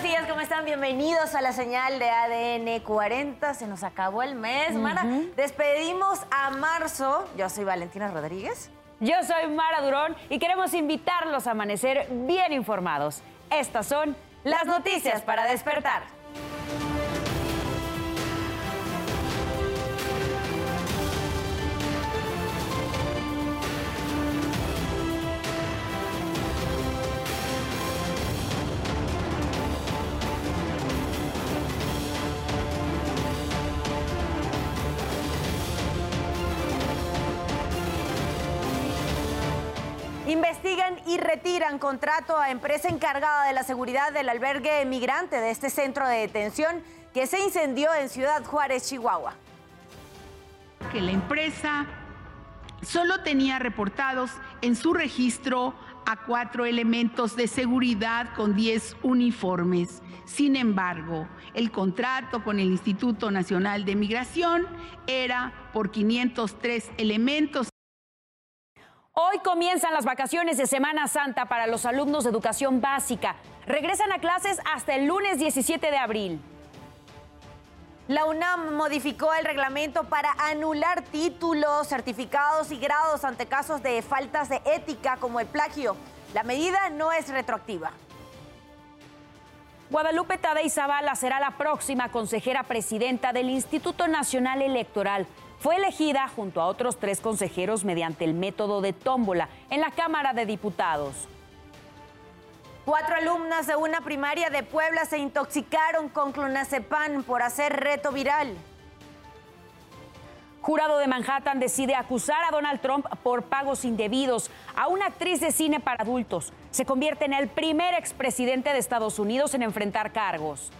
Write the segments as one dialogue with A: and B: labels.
A: buenos días, ¿cómo están? Bienvenidos a la señal de ADN 40. Se nos acabó el mes, Mara. Despedimos a marzo. Yo soy Valentina Rodríguez.
B: Yo soy Mara Durón y queremos invitarlos a amanecer bien informados. Estas son las noticias para despertar.
A: Y retiran contrato a empresa encargada de la seguridad del albergue migrante de este centro de detención que se incendió en Ciudad Juárez, Chihuahua.
C: Que la empresa solo tenía reportados en su registro a cuatro elementos de seguridad con 10 uniformes. Sin embargo, el contrato con el Instituto Nacional de Migración era por 503 elementos.
B: Hoy comienzan las vacaciones de Semana Santa para los alumnos de educación básica. Regresan a clases hasta el lunes 17 de abril.
A: La UNAM modificó el reglamento para anular títulos, certificados y grados ante casos de faltas de ética como el plagio. La medida no es retroactiva.
B: Guadalupe Tadei Zavala será la próxima consejera presidenta del Instituto Nacional Electoral. Fue elegida junto a otros tres consejeros mediante el método de tómbola en la Cámara de Diputados.
A: Cuatro alumnas de una primaria de Puebla se intoxicaron con clonazepam por hacer reto viral.
B: Jurado de Manhattan decide acusar a Donald Trump por pagos indebidos a una actriz de cine para adultos. Se convierte en el primer expresidente de Estados Unidos en enfrentar cargos.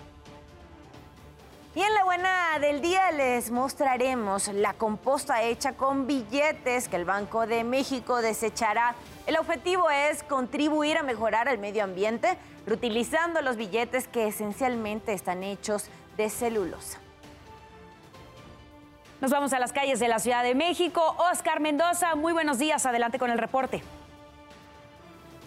A: Y en la buena del día les mostraremos la composta hecha con billetes que el Banco de México desechará. El objetivo es contribuir a mejorar el medio ambiente reutilizando los billetes que esencialmente están hechos de celulosa.
B: Nos vamos a las calles de la Ciudad de México. Oscar Mendoza, muy buenos días. Adelante con el reporte.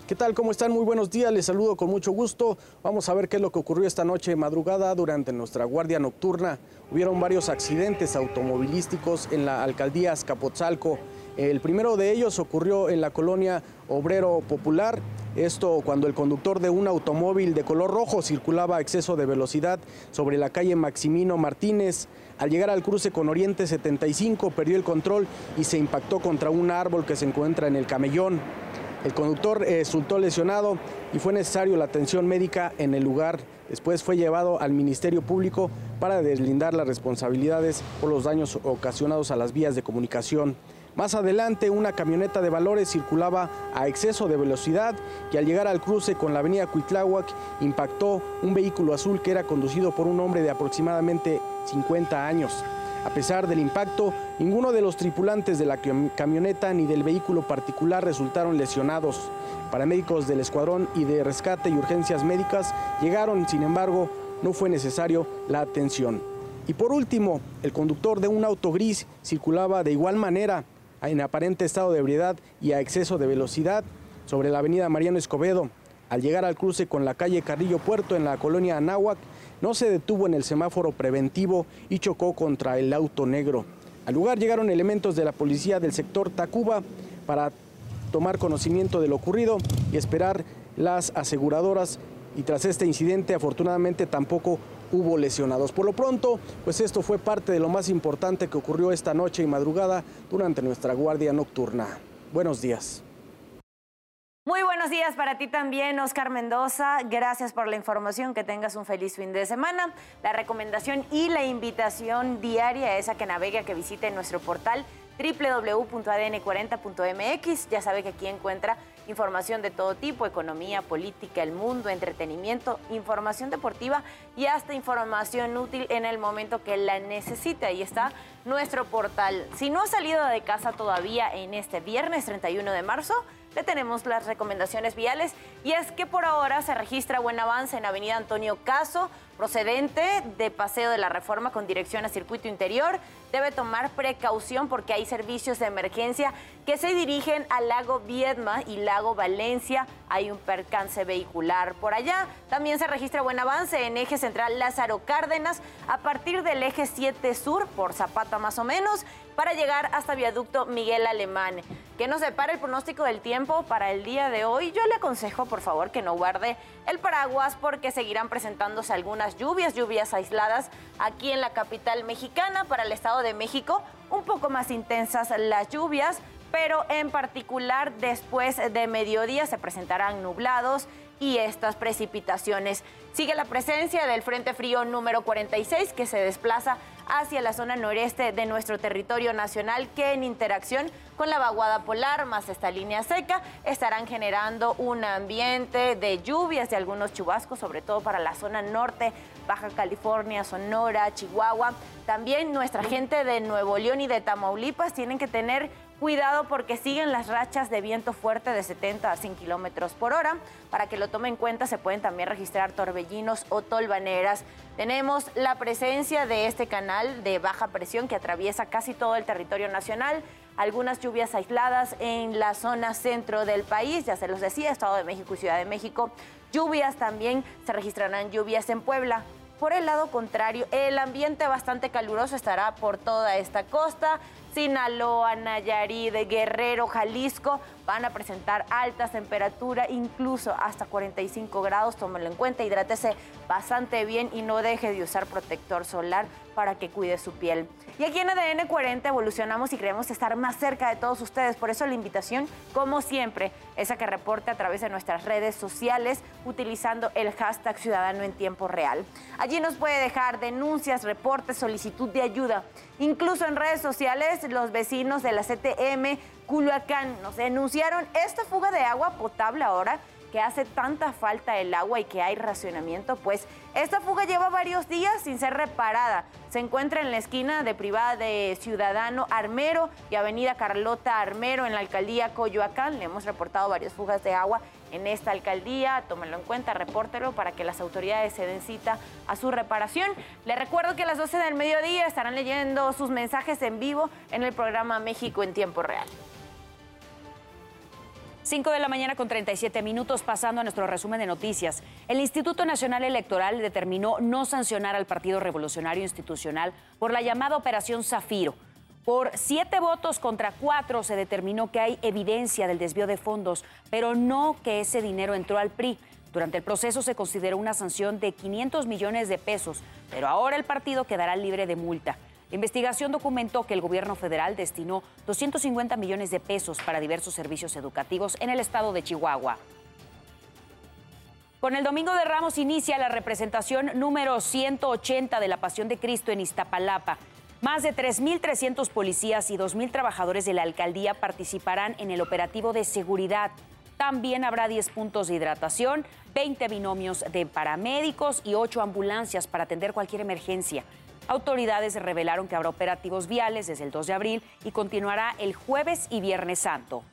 D: ¿Qué tal? ¿Cómo están? Muy buenos días. Les saludo con mucho gusto. Vamos a ver qué es lo que ocurrió esta noche de madrugada durante nuestra guardia nocturna. Hubieron varios accidentes automovilísticos en la alcaldía Azcapotzalco. El primero de ellos ocurrió en la colonia Obrero Popular. Esto cuando el conductor de un automóvil de color rojo circulaba a exceso de velocidad sobre la calle Maximino Martínez. Al llegar al cruce con Oriente 75 perdió el control y se impactó contra un árbol que se encuentra en el camellón. El conductor eh, resultó lesionado y fue necesario la atención médica en el lugar. Después fue llevado al Ministerio Público para deslindar las responsabilidades por los daños ocasionados a las vías de comunicación. Más adelante, una camioneta de valores circulaba a exceso de velocidad y al llegar al cruce con la avenida Cuitláhuac impactó un vehículo azul que era conducido por un hombre de aproximadamente 50 años. A pesar del impacto, ninguno de los tripulantes de la camioneta ni del vehículo particular resultaron lesionados. Paramédicos del escuadrón y de rescate y urgencias médicas llegaron, sin embargo, no fue necesario la atención. Y por último, el conductor de un auto gris circulaba de igual manera en aparente estado de ebriedad y a exceso de velocidad sobre la avenida Mariano Escobedo. Al llegar al cruce con la calle Carrillo Puerto en la colonia Anáhuac, no se detuvo en el semáforo preventivo y chocó contra el auto negro. Al lugar llegaron elementos de la policía del sector Tacuba para tomar conocimiento de lo ocurrido y esperar las aseguradoras y tras este incidente afortunadamente tampoco hubo lesionados. Por lo pronto, pues esto fue parte de lo más importante que ocurrió esta noche y madrugada durante nuestra guardia nocturna. Buenos días.
A: Muy buenos días para ti también, Oscar Mendoza. Gracias por la información. Que tengas un feliz fin de semana. La recomendación y la invitación diaria es a que navegue, a que visite nuestro portal www.adn40.mx. Ya sabe que aquí encuentra información de todo tipo, economía, política, el mundo, entretenimiento, información deportiva y hasta información útil en el momento que la necesite. Ahí está nuestro portal. Si no ha salido de casa todavía en este viernes 31 de marzo, le tenemos las recomendaciones viales. Y es que por ahora se registra buen avance en Avenida Antonio Caso, procedente de Paseo de la Reforma con dirección a circuito interior. Debe tomar precaución porque hay servicios de emergencia que se dirigen al lago Viedma y lago Valencia. Hay un percance vehicular por allá. También se registra buen avance en eje central Lázaro Cárdenas a partir del eje 7 sur por Zapata más o menos para llegar hasta viaducto Miguel Alemán. Que nos depara el pronóstico del tiempo para el día de hoy. Yo le aconsejo, por favor, que no guarde el paraguas porque seguirán presentándose algunas lluvias, lluvias aisladas aquí en la capital mexicana. Para el Estado de México, un poco más intensas las lluvias, pero en particular después de mediodía se presentarán nublados y estas precipitaciones. Sigue la presencia del Frente Frío número 46 que se desplaza hacia la zona noreste de nuestro territorio nacional que en interacción con la vaguada polar más esta línea seca estarán generando un ambiente de lluvias y algunos chubascos, sobre todo para la zona norte, Baja California, Sonora, Chihuahua. También nuestra gente de Nuevo León y de Tamaulipas tienen que tener Cuidado porque siguen las rachas de viento fuerte de 70 a 100 kilómetros por hora. Para que lo tome en cuenta, se pueden también registrar torbellinos o tolvaneras. Tenemos la presencia de este canal de baja presión que atraviesa casi todo el territorio nacional. Algunas lluvias aisladas en la zona centro del país, ya se los decía, Estado de México y Ciudad de México. Lluvias también, se registrarán lluvias en Puebla. Por el lado contrario, el ambiente bastante caluroso estará por toda esta costa. Sinaloa, Nayarit, Guerrero, Jalisco van a presentar altas temperaturas, incluso hasta 45 grados. Tómelo en cuenta, hidrátese bastante bien y no deje de usar protector solar para que cuide su piel. Y aquí en ADN 40 evolucionamos y queremos estar más cerca de todos ustedes. Por eso la invitación, como siempre, es a que reporte a través de nuestras redes sociales utilizando el hashtag Ciudadano en Tiempo Real. Allí nos puede dejar denuncias, reportes, solicitud de ayuda. Incluso en redes sociales, los vecinos de la CTM Culhuacán nos denunciaron esta fuga de agua potable ahora que hace tanta falta el agua y que hay racionamiento, pues esta fuga lleva varios días sin ser reparada. Se encuentra en la esquina de privada de Ciudadano Armero y Avenida Carlota Armero en la alcaldía Coyoacán. Le hemos reportado varias fugas de agua en esta alcaldía. Tómenlo en cuenta, repórtelo para que las autoridades se den cita a su reparación. Le recuerdo que a las 12 del mediodía estarán leyendo sus mensajes en vivo en el programa México en tiempo real.
B: 5 de la mañana con 37 minutos pasando a nuestro resumen de noticias. El Instituto Nacional Electoral determinó no sancionar al Partido Revolucionario Institucional por la llamada Operación Zafiro. Por siete votos contra cuatro se determinó que hay evidencia del desvío de fondos, pero no que ese dinero entró al PRI. Durante el proceso se consideró una sanción de 500 millones de pesos, pero ahora el partido quedará libre de multa. Investigación documentó que el gobierno federal destinó 250 millones de pesos para diversos servicios educativos en el estado de Chihuahua. Con el Domingo de Ramos inicia la representación número 180 de la Pasión de Cristo en Iztapalapa. Más de 3.300 policías y 2.000 trabajadores de la alcaldía participarán en el operativo de seguridad. También habrá 10 puntos de hidratación, 20 binomios de paramédicos y 8 ambulancias para atender cualquier emergencia. Autoridades revelaron que habrá operativos viales desde el 2 de abril y continuará el jueves y viernes santo.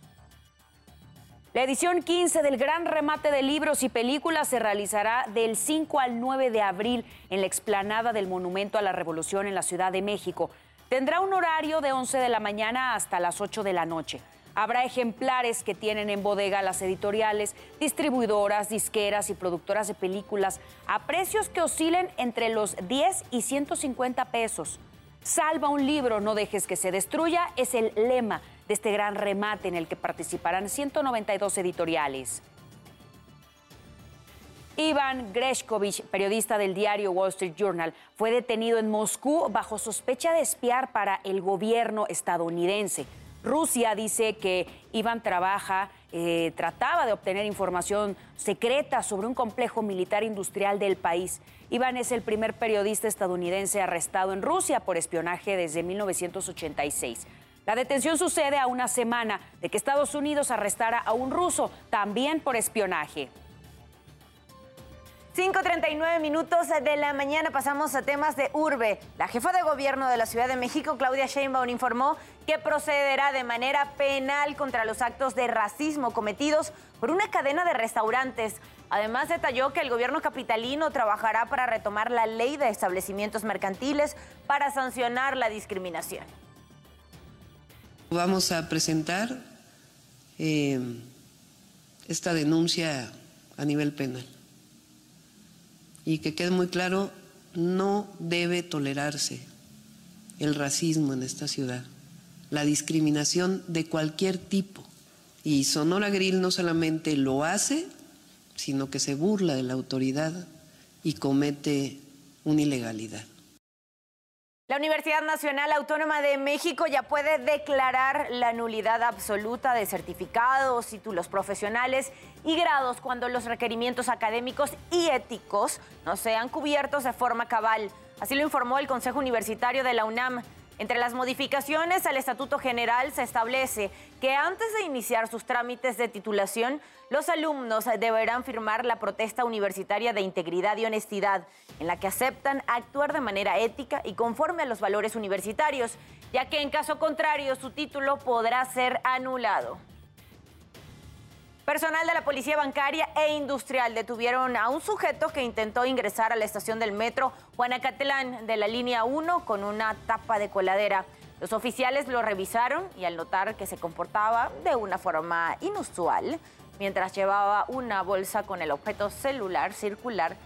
B: La edición 15 del Gran Remate de Libros y Películas se realizará del 5 al 9 de abril en la explanada del Monumento a la Revolución en la Ciudad de México. Tendrá un horario de 11 de la mañana hasta las 8 de la noche. Habrá ejemplares que tienen en bodega las editoriales, distribuidoras, disqueras y productoras de películas a precios que oscilen entre los 10 y 150 pesos. Salva un libro, no dejes que se destruya, es el lema de este gran remate en el que participarán 192 editoriales. Iván Greshkovich, periodista del diario Wall Street Journal, fue detenido en Moscú bajo sospecha de espiar para el gobierno estadounidense. Rusia dice que Iván trabaja, eh, trataba de obtener información secreta sobre un complejo militar industrial del país. Iván es el primer periodista estadounidense arrestado en Rusia por espionaje desde 1986. La detención sucede a una semana de que Estados Unidos arrestara a un ruso también por espionaje.
A: 5.39 minutos de la mañana pasamos a temas de urbe. La jefa de gobierno de la Ciudad de México, Claudia Sheinbaum, informó que procederá de manera penal contra los actos de racismo cometidos por una cadena de restaurantes. Además, detalló que el gobierno capitalino trabajará para retomar la ley de establecimientos mercantiles para sancionar la discriminación.
E: Vamos a presentar eh, esta denuncia a nivel penal y que quede muy claro, no debe tolerarse el racismo en esta ciudad, la discriminación de cualquier tipo. Y Sonora Grill no solamente lo hace, sino que se burla de la autoridad y comete una ilegalidad.
A: La Universidad Nacional Autónoma de México ya puede declarar la nulidad absoluta de certificados, títulos profesionales y grados cuando los requerimientos académicos y éticos no sean cubiertos de forma cabal. Así lo informó el Consejo Universitario de la UNAM. Entre las modificaciones al Estatuto General se establece que antes de iniciar sus trámites de titulación, los alumnos deberán firmar la protesta universitaria de integridad y honestidad, en la que aceptan actuar de manera ética y conforme a los valores universitarios, ya que en caso contrario su título podrá ser anulado. Personal de la Policía Bancaria e Industrial detuvieron a un sujeto que intentó ingresar a la estación del metro Juanacatlán de la línea 1 con una tapa de coladera. Los oficiales lo revisaron y al notar que se comportaba de una forma inusual, mientras llevaba una bolsa con el objeto celular circular,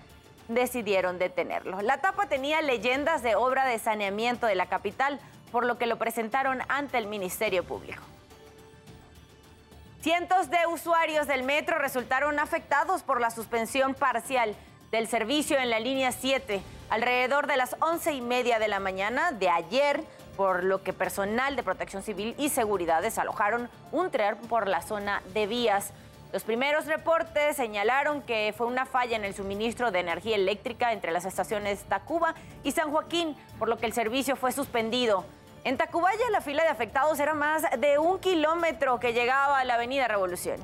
A: decidieron detenerlo. La tapa tenía leyendas de obra de saneamiento de la capital, por lo que lo presentaron ante el Ministerio Público. Cientos de usuarios del metro resultaron afectados por la suspensión parcial del servicio en la línea 7 alrededor de las once y media de la mañana de ayer, por lo que personal de protección civil y seguridad desalojaron un tren por la zona de vías. Los primeros reportes señalaron que fue una falla en el suministro de energía eléctrica entre las estaciones Tacuba y San Joaquín, por lo que el servicio fue suspendido. En Tacubaya la fila de afectados era más de un kilómetro que llegaba a la Avenida Revolución.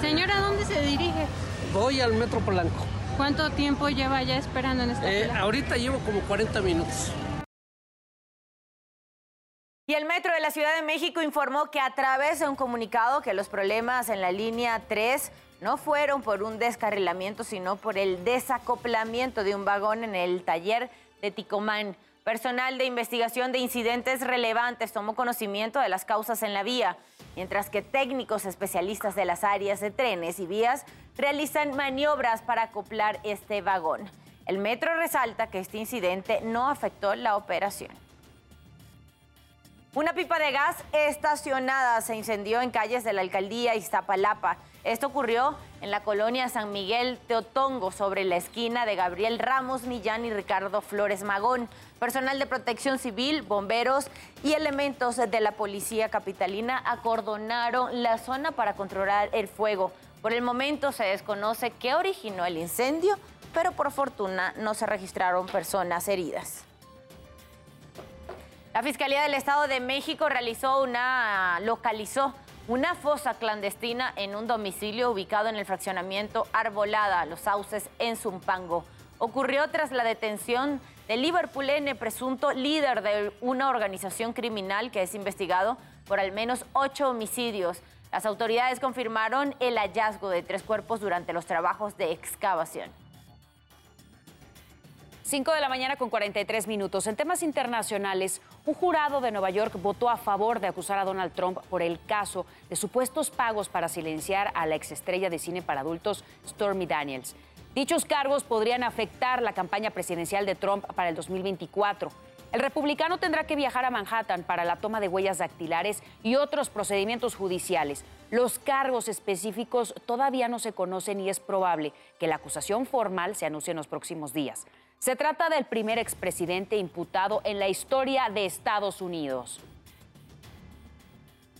F: Señora, ¿a dónde se dirige?
G: Voy al Metro Polanco.
F: ¿Cuánto tiempo lleva ya esperando en esta
G: Eh,
F: fila?
G: ahorita llevo como 40 minutos.
A: Y el Metro de la Ciudad de México informó que a través de un comunicado que los problemas en la línea 3 no fueron por un descarrilamiento, sino por el desacoplamiento de un vagón en el taller de Ticomán. Personal de investigación de incidentes relevantes tomó conocimiento de las causas en la vía, mientras que técnicos especialistas de las áreas de trenes y vías realizan maniobras para acoplar este vagón. El metro resalta que este incidente no afectó la operación. Una pipa de gas estacionada se incendió en calles de la alcaldía Iztapalapa. Esto ocurrió en la colonia San Miguel Teotongo, sobre la esquina de Gabriel Ramos Millán y Ricardo Flores Magón. Personal de protección civil, bomberos y elementos de la policía capitalina acordonaron la zona para controlar el fuego. Por el momento se desconoce qué originó el incendio, pero por fortuna no se registraron personas heridas. La Fiscalía del Estado de México realizó una, localizó una fosa clandestina en un domicilio ubicado en el fraccionamiento Arbolada, Los Sauces, en Zumpango. Ocurrió tras la detención de Liverpool N, presunto líder de una organización criminal que es investigado por al menos ocho homicidios. Las autoridades confirmaron el hallazgo de tres cuerpos durante los trabajos de excavación.
B: 5 de la mañana con 43 minutos. En temas internacionales, un jurado de Nueva York votó a favor de acusar a Donald Trump por el caso de supuestos pagos para silenciar a la exestrella de cine para adultos Stormy Daniels. Dichos cargos podrían afectar la campaña presidencial de Trump para el 2024. El republicano tendrá que viajar a Manhattan para la toma de huellas dactilares y otros procedimientos judiciales. Los cargos específicos todavía no se conocen y es probable que la acusación formal se anuncie en los próximos días. Se trata del primer expresidente imputado en la historia de Estados Unidos.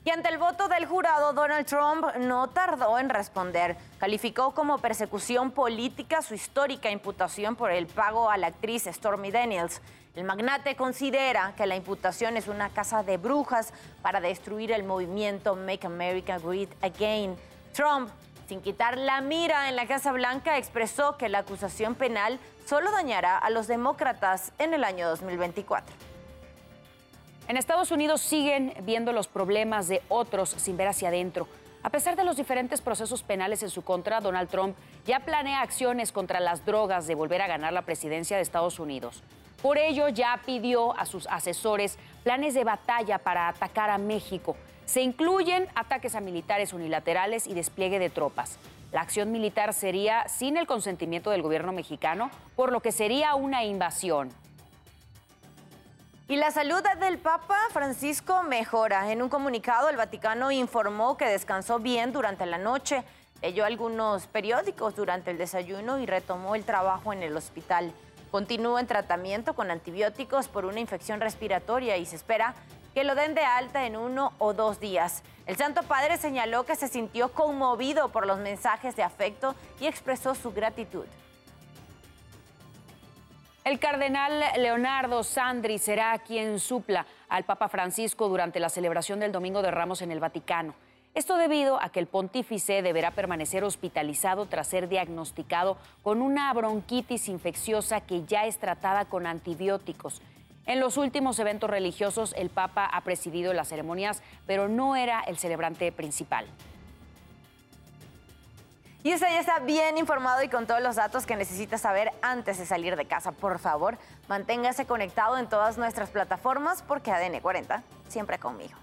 A: Y ante el voto del jurado, Donald Trump no tardó en responder. Calificó como persecución política su histórica imputación por el pago a la actriz Stormy Daniels. El magnate considera que la imputación es una casa de brujas para destruir el movimiento Make America Great Again. Trump Sin quitar la mira en la Casa Blanca, expresó que la acusación penal solo dañará a los demócratas en el año 2024.
B: En Estados Unidos siguen viendo los problemas de otros sin ver hacia adentro. A pesar de los diferentes procesos penales en su contra, Donald Trump ya planea acciones contra las drogas de volver a ganar la presidencia de Estados Unidos. Por ello, ya pidió a sus asesores planes de batalla para atacar a México. Se incluyen ataques a militares unilaterales y despliegue de tropas. La acción militar sería sin el consentimiento del gobierno mexicano, por lo que sería una invasión.
A: Y la salud del Papa Francisco mejora. En un comunicado, el Vaticano informó que descansó bien durante la noche, leyó algunos periódicos durante el desayuno y retomó el trabajo en el hospital. Continúa en tratamiento con antibióticos por una infección respiratoria y se espera que lo den de alta en uno o dos días. El Santo Padre señaló que se sintió conmovido por los mensajes de afecto y expresó su gratitud.
B: El cardenal Leonardo Sandri será quien supla al Papa Francisco durante la celebración del Domingo de Ramos en el Vaticano. Esto debido a que el pontífice deberá permanecer hospitalizado tras ser diagnosticado con una bronquitis infecciosa que ya es tratada con antibióticos. En los últimos eventos religiosos, el Papa ha presidido las ceremonias, pero no era el celebrante principal.
A: Y usted ya está bien informado y con todos los datos que necesita saber antes de salir de casa. Por favor, manténgase conectado en todas nuestras plataformas porque ADN 40 siempre conmigo.